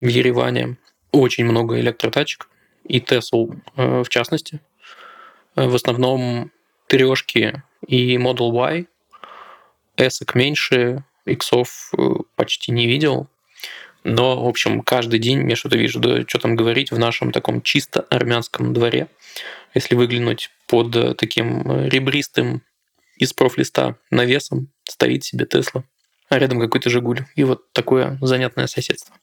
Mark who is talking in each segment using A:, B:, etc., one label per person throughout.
A: в Ереване очень много электротачек, и Tesla э, в частности. Э, в основном трешки и Model Y. S меньше, иксов э, почти не видел. Но, в общем, каждый день я что-то вижу. Да что там говорить в нашем таком чисто армянском дворе. Если выглянуть под таким ребристым из профлиста навесом, стоит себе Тесла, а рядом какой-то Жигуль. И вот такое занятное соседство.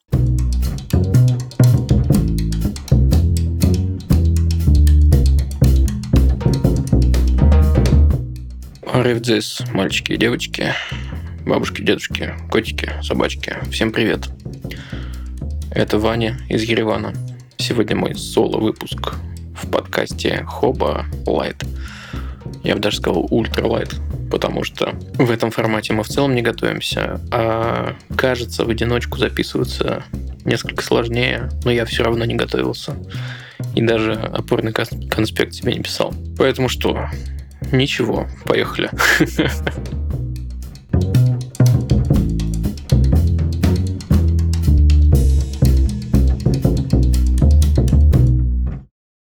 A: Ревдзис, мальчики и девочки, бабушки, дедушки, котики, собачки. Всем привет. Это Ваня из Еревана. Сегодня мой соло-выпуск в подкасте Хоба Лайт. Я бы даже сказал Ultra Light, потому что в этом формате мы в целом не готовимся, а кажется, в одиночку записываться несколько сложнее, но я все равно не готовился. И даже опорный конспект себе не писал. Поэтому что, Ничего, поехали.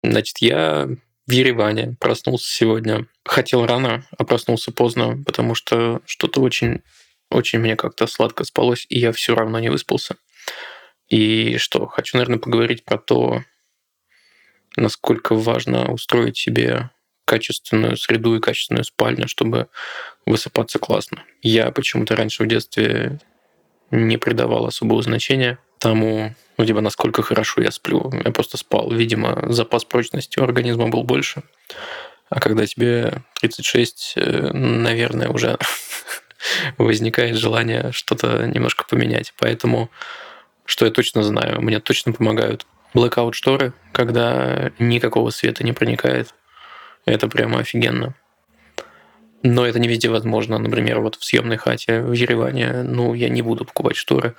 A: Значит, я в Ереване проснулся сегодня. Хотел рано, а проснулся поздно, потому что что-то очень, очень мне как-то сладко спалось, и я все равно не выспался. И что, хочу, наверное, поговорить про то, насколько важно устроить себе качественную среду и качественную спальню, чтобы высыпаться классно. Я почему-то раньше в детстве не придавал особого значения тому, ну, типа, насколько хорошо я сплю. Я просто спал. Видимо, запас прочности у организма был больше. А когда тебе 36, э, наверное, уже возникает желание что-то немножко поменять. Поэтому, что я точно знаю, мне точно помогают blackout шторы, когда никакого света не проникает это прямо офигенно. Но это не везде возможно. Например, вот в съемной хате в Ереване, ну, я не буду покупать шторы.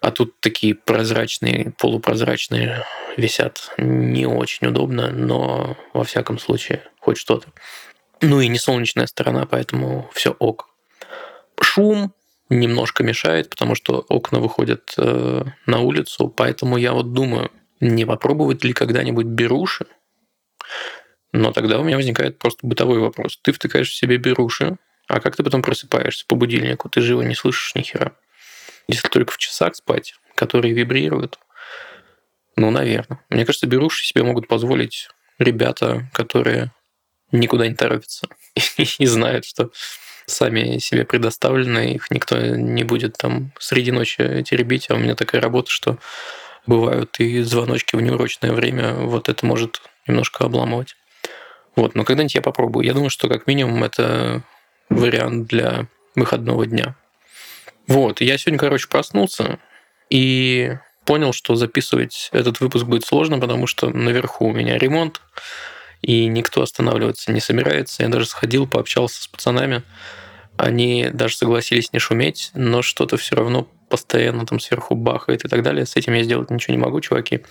A: А тут такие прозрачные, полупрозрачные висят. Не очень удобно, но во всяком случае хоть что-то. Ну и не солнечная сторона, поэтому все ок. Шум немножко мешает, потому что окна выходят э, на улицу, поэтому я вот думаю, не попробовать ли когда-нибудь беруши но тогда у меня возникает просто бытовой вопрос. Ты втыкаешь в себе беруши, а как ты потом просыпаешься по будильнику? Ты живо не слышишь ни хера. Если только в часах спать, которые вибрируют, ну, наверное. Мне кажется, беруши себе могут позволить ребята, которые никуда не торопятся и знают, что сами себе предоставлены, их никто не будет там среди ночи теребить, а у меня такая работа, что бывают и звоночки в неурочное время, вот это может немножко обламывать. Вот, но когда-нибудь я попробую. Я думаю, что как минимум это вариант для выходного дня. Вот, я сегодня, короче, проснулся и понял, что записывать этот выпуск будет сложно, потому что наверху у меня ремонт, и никто останавливаться не собирается. Я даже сходил, пообщался с пацанами. Они даже согласились не шуметь, но что-то все равно постоянно там сверху бахает и так далее. С этим я сделать ничего не могу, чуваки.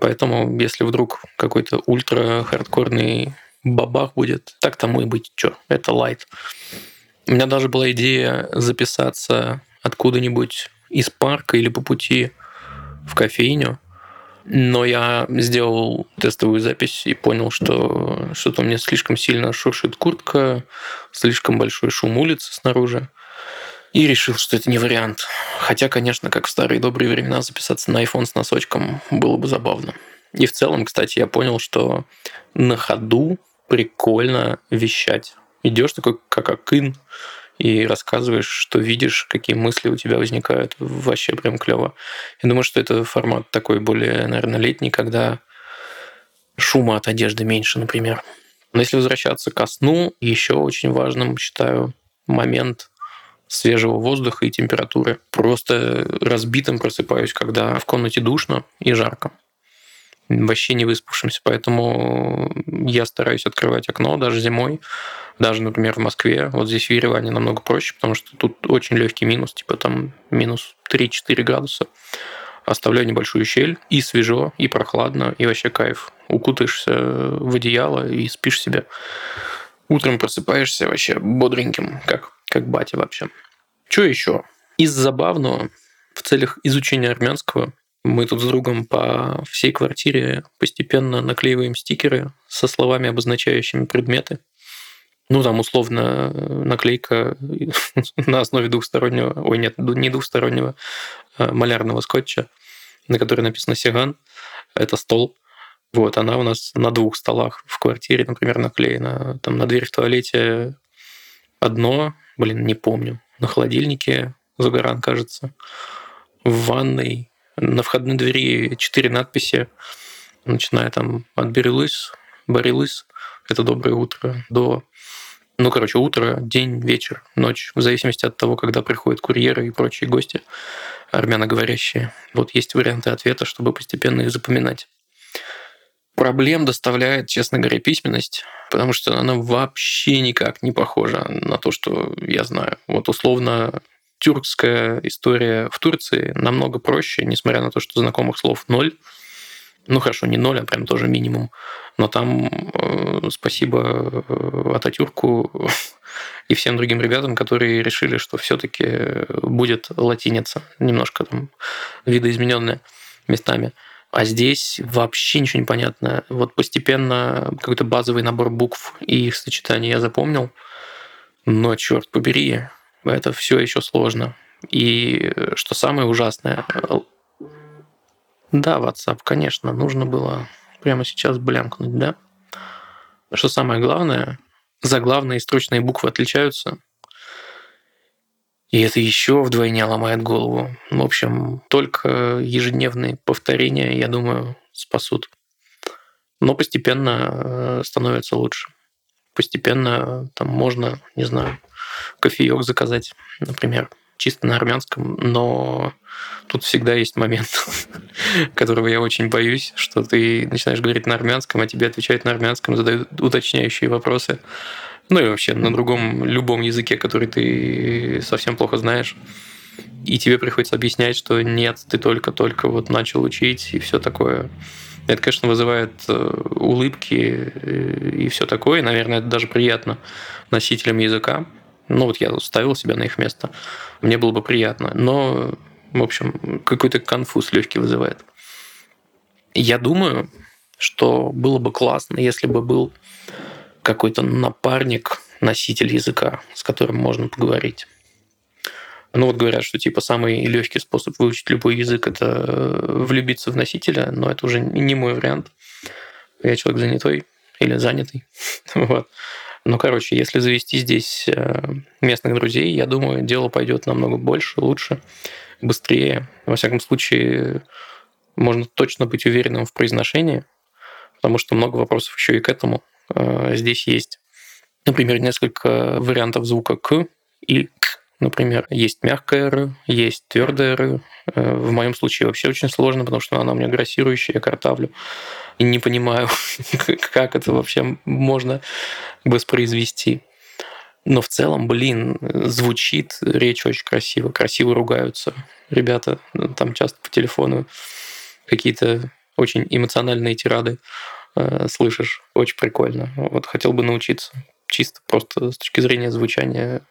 A: Поэтому, если вдруг какой-то ультра-хардкорный бабах будет, так тому и быть. Чё, это лайт. У меня даже была идея записаться откуда-нибудь из парка или по пути в кофейню, но я сделал тестовую запись и понял, что что-то у меня слишком сильно шуршит куртка, слишком большой шум улицы снаружи. И решил, что это не вариант. Хотя, конечно, как в старые добрые времена записаться на iPhone с носочком было бы забавно. И в целом, кстати, я понял, что на ходу прикольно вещать. Идешь такой, как акын, и рассказываешь, что видишь, какие мысли у тебя возникают. Вообще прям клево. Я думаю, что это формат такой более, наверное, летний, когда шума от одежды меньше, например. Но если возвращаться ко сну, еще очень важным считаю момент свежего воздуха и температуры. Просто разбитым просыпаюсь, когда в комнате душно и жарко. Вообще не выспавшимся, поэтому я стараюсь открывать окно даже зимой. Даже, например, в Москве, вот здесь в Ереване намного проще, потому что тут очень легкий минус, типа там минус 3-4 градуса. Оставляю небольшую щель, и свежо, и прохладно, и вообще кайф. Укутаешься в одеяло и спишь себе. Утром просыпаешься вообще бодреньким, как как батя вообще. Что еще? Из забавного в целях изучения армянского мы тут с другом по всей квартире постепенно наклеиваем стикеры со словами, обозначающими предметы. Ну, там, условно, наклейка на основе двухстороннего, ой, нет, не двухстороннего, а малярного скотча, на которой написано «Сиган». Это стол. Вот, она у нас на двух столах в квартире, например, наклеена. Там на дверь в туалете одно, блин, не помню. На холодильнике загоран, кажется. В ванной на входной двери четыре надписи, начиная там от Берилыс, Барилыс, это доброе утро, до ну, короче, утро, день, вечер, ночь, в зависимости от того, когда приходят курьеры и прочие гости, армяноговорящие. Вот есть варианты ответа, чтобы постепенно их запоминать. Проблем доставляет, честно говоря, письменность, потому что она вообще никак не похожа на то, что я знаю. Вот условно тюркская история в Турции намного проще, несмотря на то, что знакомых слов ноль. Ну хорошо, не ноль, а прям тоже минимум. Но там э, спасибо э, Ататюрку и всем другим ребятам, которые решили, что все-таки будет латиница, немножко там видоизмененная местами. А здесь вообще ничего не понятно. Вот постепенно какой-то базовый набор букв и их сочетание я запомнил. Но, черт побери, это все еще сложно. И что самое ужасное, да, WhatsApp, конечно, нужно было прямо сейчас блянкнуть, да? Что самое главное, заглавные и строчные буквы отличаются. И это еще вдвойне ломает голову. В общем, только ежедневные повторения, я думаю, спасут. Но постепенно э, становится лучше. Постепенно там можно, не знаю, кофеек заказать, например, чисто на армянском, но тут всегда есть момент, которого я очень боюсь, что ты начинаешь говорить на армянском, а тебе отвечают на армянском, задают уточняющие вопросы. Ну и вообще на другом, любом языке, который ты совсем плохо знаешь. И тебе приходится объяснять, что нет, ты только-только вот начал учить и все такое. Это, конечно, вызывает э, улыбки э, и все такое. Наверное, это даже приятно носителям языка. Ну вот я ставил себя на их место. Мне было бы приятно. Но, в общем, какой-то конфуз легкий вызывает. Я думаю, что было бы классно, если бы был какой-то напарник, носитель языка, с которым можно поговорить. Ну вот говорят, что типа самый легкий способ выучить любой язык это э, влюбиться в носителя, но это уже не мой вариант. Я человек занятой или занятый. вот. Ну, короче, если завести здесь э, местных друзей, я думаю, дело пойдет намного больше, лучше, быстрее. Во всяком случае, можно точно быть уверенным в произношении, потому что много вопросов еще и к этому. Э, здесь есть, например, несколько вариантов звука «к» и «к». Например, есть мягкая «р», есть твердая «р». Э, в моем случае вообще очень сложно, потому что она у меня грассирующая, я картавлю и не понимаю, как это вообще можно воспроизвести. Но в целом, блин, звучит речь очень красиво, красиво ругаются. Ребята ну, там часто по телефону какие-то очень эмоциональные тирады э, слышишь. Очень прикольно. Вот хотел бы научиться. Чисто просто с точки зрения звучания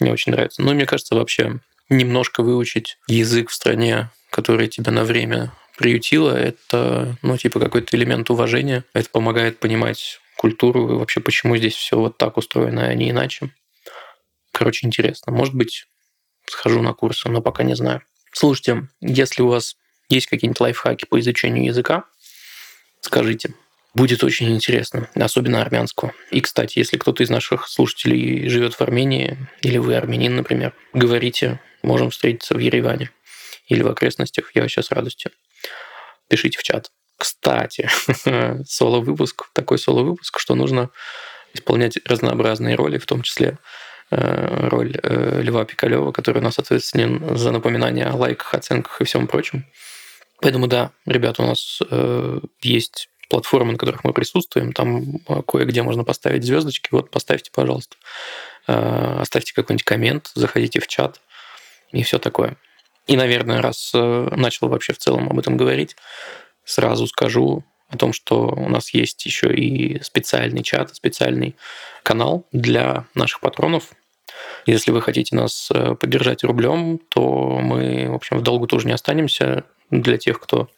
A: мне очень нравится. Но мне кажется, вообще немножко выучить язык в стране, который тебя на время приютила, это, ну, типа, какой-то элемент уважения. Это помогает понимать культуру и вообще, почему здесь все вот так устроено, а не иначе. Короче, интересно. Может быть, схожу на курсы, но пока не знаю. Слушайте, если у вас есть какие-нибудь лайфхаки по изучению языка, скажите. Будет очень интересно, особенно армянского. И, кстати, если кто-то из наших слушателей живет в Армении, или вы армянин, например, говорите, можем встретиться в Ереване или в окрестностях, я вообще с радостью пишите в чат. Кстати, соло-выпуск, такой соло-выпуск, что нужно исполнять разнообразные роли, в том числе э, роль э, Льва Пикалева, который у нас ответственен за напоминание о лайках, оценках и всем прочем. Поэтому да, ребята, у нас э, есть платформы, на которых мы присутствуем, там кое-где можно поставить звездочки. Вот поставьте, пожалуйста, оставьте какой-нибудь коммент, заходите в чат и все такое. И, наверное, раз э, начал вообще в целом об этом говорить, сразу скажу о том, что у нас есть еще и специальный чат, специальный канал для наших патронов. Если вы хотите нас э, поддержать рублем, то мы, в общем, в долгу тоже не останемся. Для тех, кто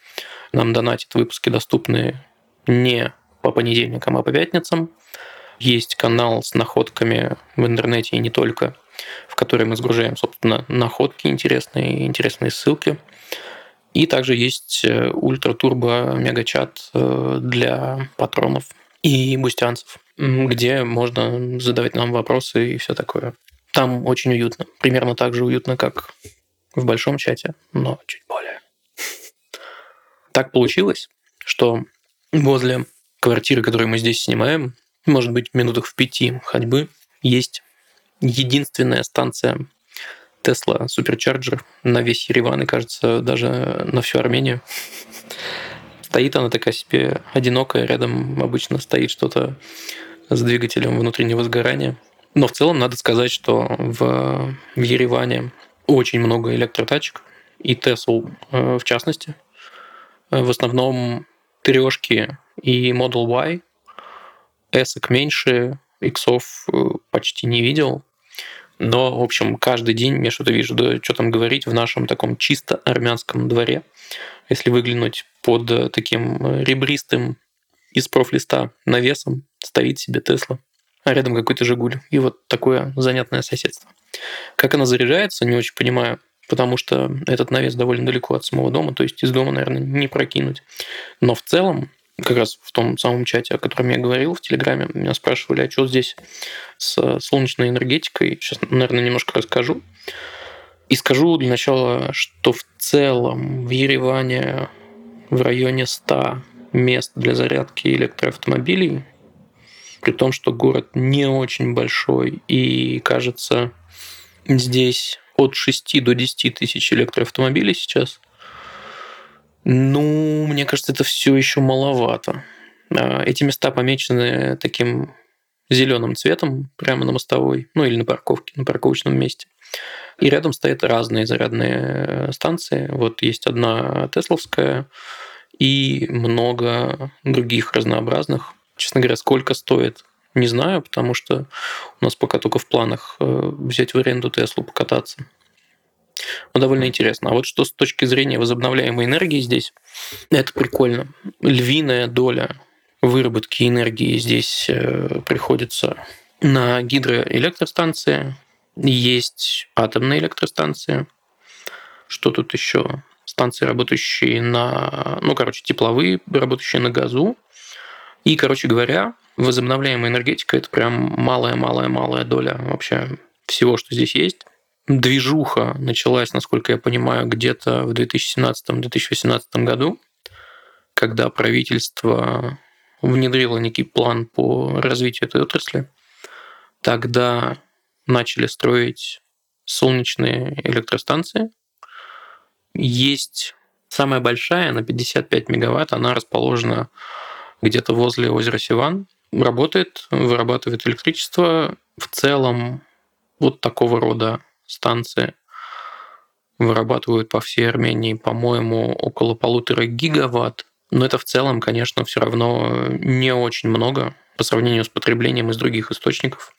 A: нам донатит, выпуски доступны не по понедельникам, а по пятницам. Есть канал с находками в интернете и не только, в который мы сгружаем, собственно, находки интересные, интересные ссылки. И также есть э, ультра-турбо мегачат э, для патронов и бустянцев, где можно задавать нам вопросы и все такое. Там очень уютно. Примерно так же уютно, как в большом чате, но чуть более. Так получилось, что возле квартиры, которую мы здесь снимаем, может быть, минутах в пяти ходьбы, есть единственная станция Tesla Supercharger на весь Ереван и, кажется, даже на всю Армению. Стоит она такая себе одинокая, рядом обычно стоит что-то с двигателем внутреннего сгорания. Но в целом надо сказать, что в, в Ереване очень много электротачек, и Tesla э, в частности. В основном трешки и Model Y. S меньше, иксов э, почти не видел. Но, в общем, каждый день я что-то вижу, да что там говорить, в нашем таком чисто армянском дворе. Если выглянуть под э, таким э, ребристым из профлиста навесом, стоит себе Тесла, а рядом какой-то Жигуль. И вот такое занятное соседство. Как она заряжается, не очень понимаю, потому что этот навес довольно далеко от самого дома, то есть из дома, наверное, не прокинуть. Но в целом как раз в том самом чате, о котором я говорил в Телеграме, меня спрашивали, а что здесь с солнечной энергетикой. Сейчас, наверное, немножко расскажу. И скажу для начала, что в целом в Ереване в районе 100 мест для зарядки электроавтомобилей, при том, что город не очень большой, и, кажется, здесь от 6 до 10 тысяч электроавтомобилей сейчас – ну, мне кажется, это все еще маловато. А, эти места помечены таким зеленым цветом прямо на мостовой, ну или на парковке, на парковочном месте. И рядом стоят разные зарядные станции. Вот есть одна Тесловская и много других разнообразных. Честно говоря, сколько стоит, не знаю, потому что у нас пока только в планах э, взять в аренду Теслу покататься. Ну, довольно интересно. А вот что с точки зрения возобновляемой энергии здесь, это прикольно. Львиная доля выработки энергии здесь э, приходится на гидроэлектростанции, есть атомные электростанции. Что тут еще? Станции, работающие на, ну, короче, тепловые, работающие на газу. И, короче говоря, возобновляемая энергетика – это прям малая-малая-малая доля вообще всего, что здесь есть движуха началась, насколько я понимаю, где-то в 2017-2018 году, когда правительство внедрило некий план по развитию этой отрасли. Тогда начали строить солнечные электростанции. Есть самая большая, на 55 мегаватт, она расположена где-то возле озера Сиван. Работает, вырабатывает электричество. В целом вот такого рода станции вырабатывают по всей Армении, по-моему, около полутора гигаватт. Но это в целом, конечно, все равно не очень много по сравнению с потреблением из других источников.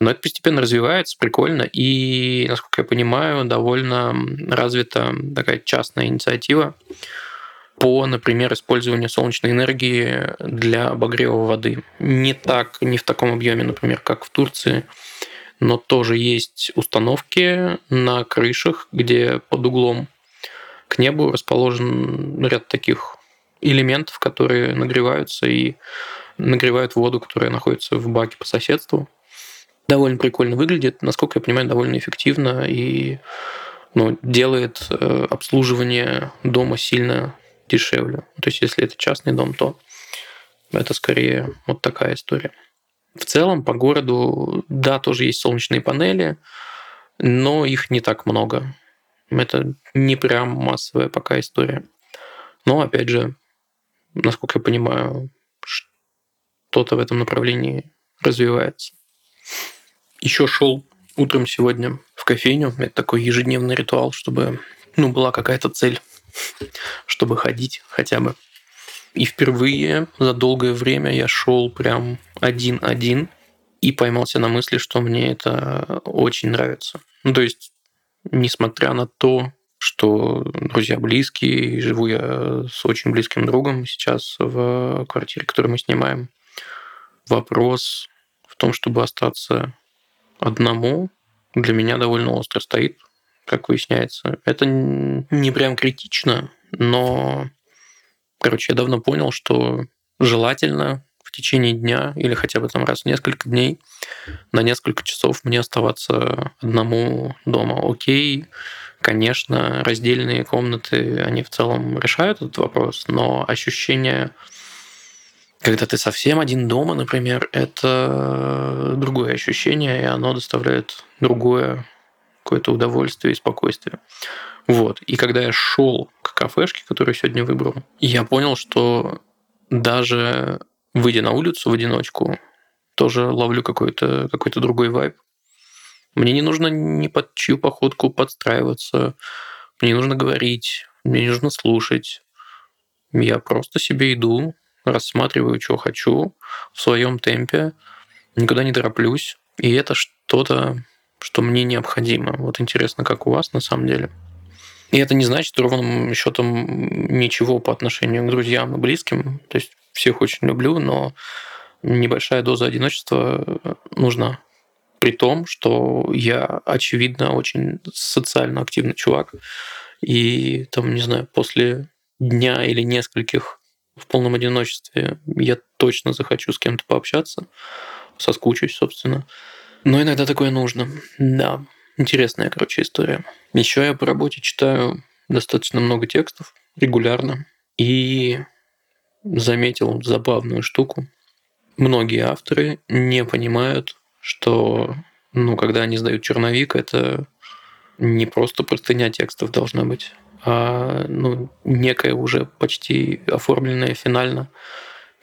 A: Но это постепенно развивается, прикольно. И, насколько я понимаю, довольно развита такая частная инициатива по, например, использованию солнечной энергии для обогрева воды. Не так, не в таком объеме, например, как в Турции, но тоже есть установки на крышах, где под углом к небу расположен ряд таких элементов, которые нагреваются и нагревают воду, которая находится в баке по соседству. Довольно прикольно выглядит, насколько я понимаю, довольно эффективно и ну, делает э, обслуживание дома сильно дешевле. То есть, если это частный дом, то это скорее вот такая история. В целом по городу, да, тоже есть солнечные панели, но их не так много. Это не прям массовая пока история. Но, опять же, насколько я понимаю, что-то в этом направлении развивается. Еще шел утром сегодня в кофейню. Это такой ежедневный ритуал, чтобы ну, была какая-то цель, чтобы ходить хотя бы. И впервые за долгое время я шел прям один-один. и поймался на мысли, что мне это очень нравится. Ну, то есть, несмотря на то, что друзья близкие, живу я с очень близким другом сейчас в квартире, которую мы снимаем. Вопрос в том, чтобы остаться одному, для меня довольно остро стоит, как выясняется. Это не прям критично, но, короче, я давно понял, что желательно в течение дня или хотя бы там раз в несколько дней на несколько часов мне оставаться одному дома. Окей, конечно, раздельные комнаты, они в целом решают этот вопрос, но ощущение, когда ты совсем один дома, например, это другое ощущение, и оно доставляет другое какое-то удовольствие и спокойствие. Вот. И когда я шел к кафешке, которую сегодня выбрал, я понял, что даже выйдя на улицу в одиночку, тоже ловлю какой-то какой другой вайб. Мне не нужно ни под чью походку подстраиваться, мне не нужно говорить, мне не нужно слушать. Я просто себе иду, рассматриваю, что хочу, в своем темпе, никуда не тороплюсь. И это что-то, что мне необходимо. Вот интересно, как у вас на самом деле. И это не значит ровным счетом ничего по отношению к друзьям и близким. То есть всех очень люблю, но небольшая доза одиночества нужна. При том, что я, очевидно, очень социально активный чувак. И там, не знаю, после дня или нескольких в полном одиночестве я точно захочу с кем-то пообщаться, соскучусь, собственно. Но иногда такое нужно. Да, интересная, короче, история. Еще я по работе читаю достаточно много текстов регулярно. И заметил забавную штуку. Многие авторы не понимают, что ну, когда они сдают черновик, это не просто простыня текстов должна быть, а ну, некое уже почти оформленное финально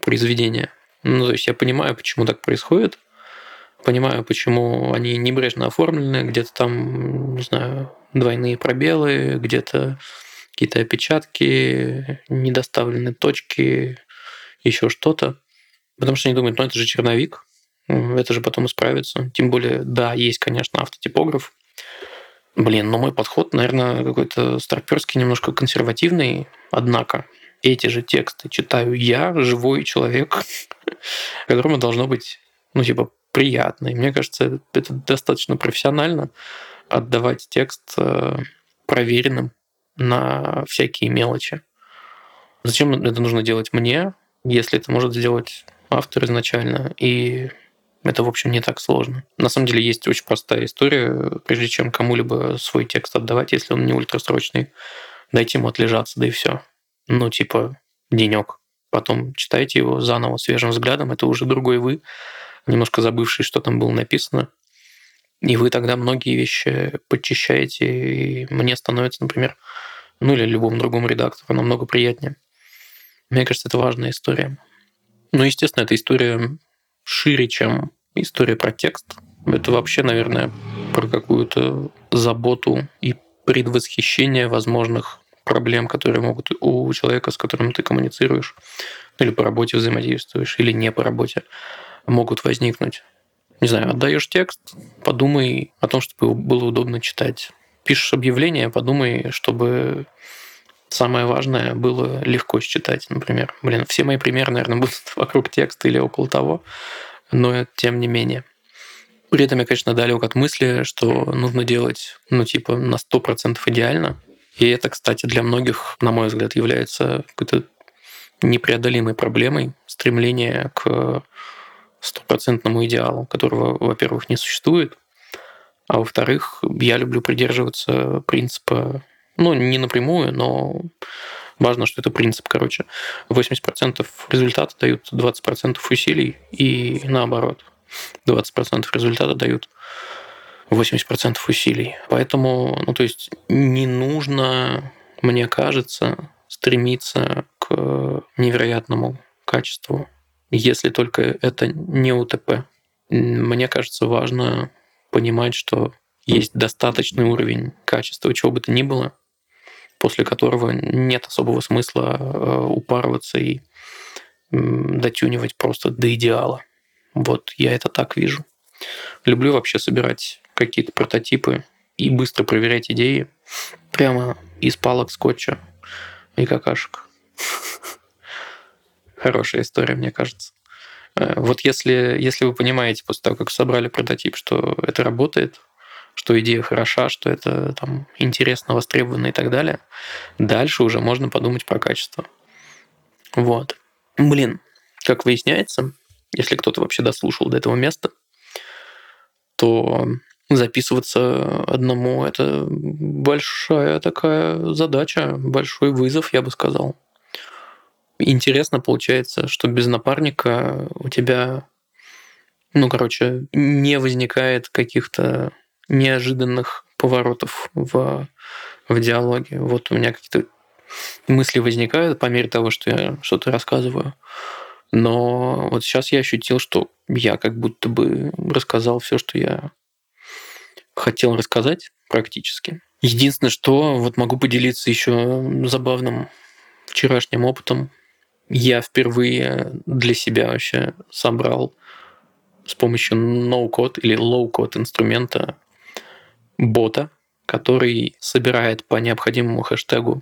A: произведение. Ну, то есть я понимаю, почему так происходит, понимаю, почему они небрежно оформлены, где-то там, не знаю, двойные пробелы, где-то какие-то опечатки, недоставленные точки, еще что-то. Потому что они думают, ну это же черновик, это же потом исправится. Тем более, да, есть, конечно, автотипограф. Блин, но мой подход, наверное, какой-то старперский, немножко консервативный. Однако эти же тексты читаю я, живой человек, которому должно быть, ну, типа, приятно. И мне кажется, это достаточно профессионально отдавать текст э, проверенным на всякие мелочи. Зачем это нужно делать мне, если это может сделать автор изначально? И это, в общем, не так сложно. На самом деле есть очень простая история. Прежде чем кому-либо свой текст отдавать, если он не ультрасрочный, дайте ему отлежаться, да и все. Ну, типа, денек. Потом читайте его заново свежим взглядом. Это уже другой вы, немножко забывший, что там было написано. И вы тогда многие вещи подчищаете, и мне становится, например, ну или любому другому редактору намного приятнее. Мне кажется, это важная история. Ну, естественно, эта история шире, чем история про текст. Это вообще, наверное, про какую-то заботу и предвосхищение возможных проблем, которые могут у человека, с которым ты коммуницируешь, или по работе взаимодействуешь, или не по работе, могут возникнуть не знаю, отдаешь текст, подумай о том, чтобы было удобно читать. Пишешь объявление, подумай, чтобы самое важное было легко считать, например. Блин, все мои примеры, наверное, будут вокруг текста или около того, но тем не менее. При этом я, конечно, далек от мысли, что нужно делать, ну, типа, на 100% идеально. И это, кстати, для многих, на мой взгляд, является какой-то непреодолимой проблемой стремление к стопроцентному идеалу, которого, во-первых, не существует, а во-вторых, я люблю придерживаться принципа, ну, не напрямую, но важно, что это принцип, короче. 80% результата дают 20% усилий и наоборот. 20% результата дают 80% усилий. Поэтому, ну, то есть не нужно, мне кажется, стремиться к невероятному качеству если только это не УТП. Мне кажется, важно понимать, что есть достаточный уровень качества чего бы то ни было, после которого нет особого смысла э, упарываться и дотюнивать просто до идеала. Вот я это так вижу. Люблю вообще собирать какие-то прототипы и быстро проверять идеи прямо из палок скотча и какашек. Хорошая история, мне кажется. Э, вот если, если вы понимаете после того, как собрали прототип, что это работает, что идея хороша, что это там интересно, востребовано и так далее, дальше уже можно подумать про качество. Вот. Блин, как выясняется, если кто-то вообще дослушал до этого места, то записываться одному – это большая такая задача, большой вызов, я бы сказал. Интересно получается, что без напарника у тебя, ну, короче, не возникает каких-то неожиданных поворотов в, в диалоге. Вот у меня какие-то мысли возникают по мере того, что я что-то рассказываю. Но вот сейчас я ощутил, что я как будто бы рассказал все, что я хотел рассказать практически. Единственное, что вот могу поделиться еще забавным вчерашним опытом. Я впервые для себя вообще собрал с помощью no-code или low-code инструмента бота, который собирает по необходимому хэштегу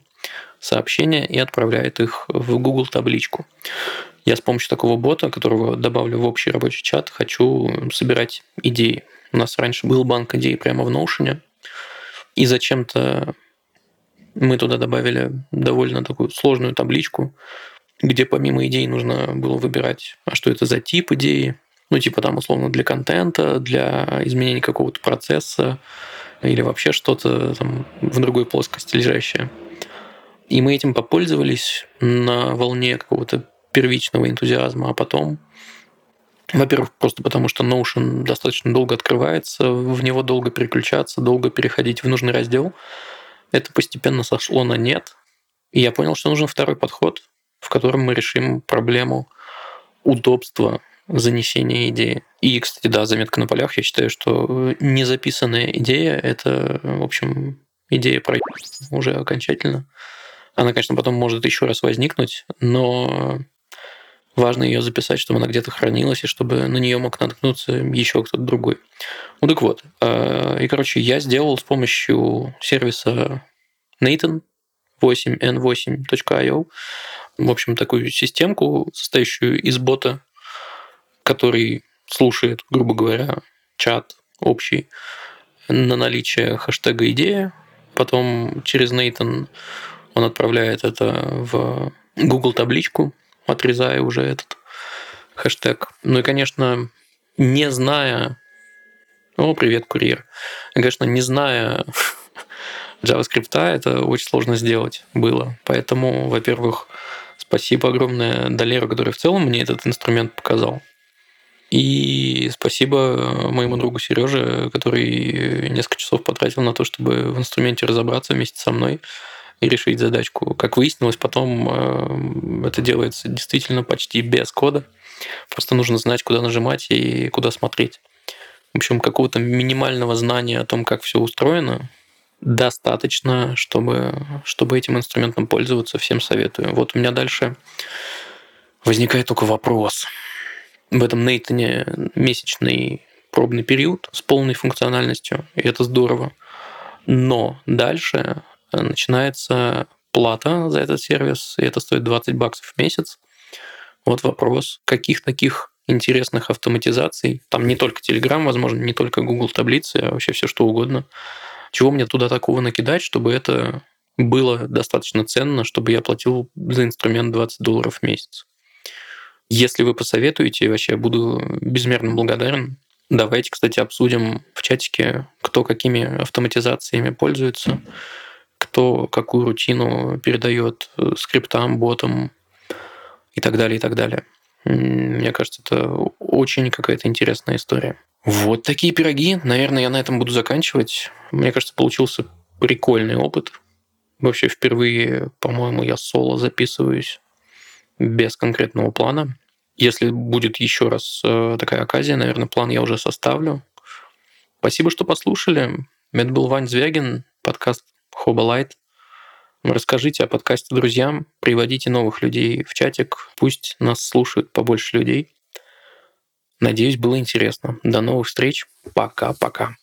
A: сообщения и отправляет их в Google табличку. Я с помощью такого бота, которого добавлю в общий рабочий чат, хочу собирать идеи. У нас раньше был банк идей прямо в Notion, и зачем-то мы туда добавили довольно такую сложную табличку, где помимо идей нужно было выбирать, а что это за тип идеи, ну, типа там, условно, для контента, для изменения какого-то процесса или вообще что-то там в другой плоскости лежащее. И мы этим попользовались на волне какого-то первичного энтузиазма, а потом, во-первых, просто потому что Notion достаточно долго открывается, в него долго переключаться, долго переходить в нужный раздел. Это постепенно сошло на нет. И я понял, что нужен второй подход, в котором мы решим проблему удобства занесения идеи. И, кстати, да, заметка на полях. Я считаю, что незаписанная идея – это, в общем, идея про уже окончательно. Она, конечно, потом может еще раз возникнуть, но важно ее записать, чтобы она где-то хранилась, и чтобы на нее мог наткнуться еще кто-то другой. Ну так вот. Э, и, короче, я сделал с помощью сервиса Nathan 8n8.io в общем, такую системку, состоящую из бота, который слушает, грубо говоря, чат общий на наличие хэштега идея. Потом через Nathan он отправляет это в Google табличку, отрезая уже этот хэштег. Ну и, конечно, не зная... О, привет, курьер. Конечно, не зная JavaScript, это очень сложно сделать было. Поэтому, во-первых, спасибо огромное Долеру, который в целом мне этот инструмент показал. И спасибо моему другу Сереже, который несколько часов потратил на то, чтобы в инструменте разобраться вместе со мной и решить задачку. Как выяснилось, потом э, это делается действительно почти без кода. Просто нужно знать, куда нажимать и куда смотреть. В общем, какого-то минимального знания о том, как все устроено, достаточно, чтобы, чтобы этим инструментом пользоваться. Всем советую. Вот у меня дальше возникает только вопрос. В этом Нейтане месячный пробный период с полной функциональностью, и это здорово. Но дальше начинается плата за этот сервис, и это стоит 20 баксов в месяц. Вот вопрос, каких таких интересных автоматизаций, там не только Telegram, возможно, не только Google таблицы, а вообще все что угодно, чего мне туда такого накидать, чтобы это было достаточно ценно, чтобы я платил за инструмент 20 долларов в месяц. Если вы посоветуете, вообще я буду безмерно благодарен. Давайте, кстати, обсудим в чатике, кто какими автоматизациями пользуется кто какую рутину передает э, скриптам, ботам и так далее, и так далее. Мне кажется, это очень какая-то интересная история. Вот такие пироги. Наверное, я на этом буду заканчивать. Мне кажется, получился прикольный опыт. Вообще впервые, по-моему, я соло записываюсь без конкретного плана. Если будет еще раз э, такая оказия, наверное, план я уже составлю. Спасибо, что послушали. Это был Вань Звягин, подкаст Хобалайт. Расскажите о подкасте друзьям, приводите новых людей в чатик, пусть нас слушают побольше людей. Надеюсь, было интересно. До новых встреч. Пока-пока.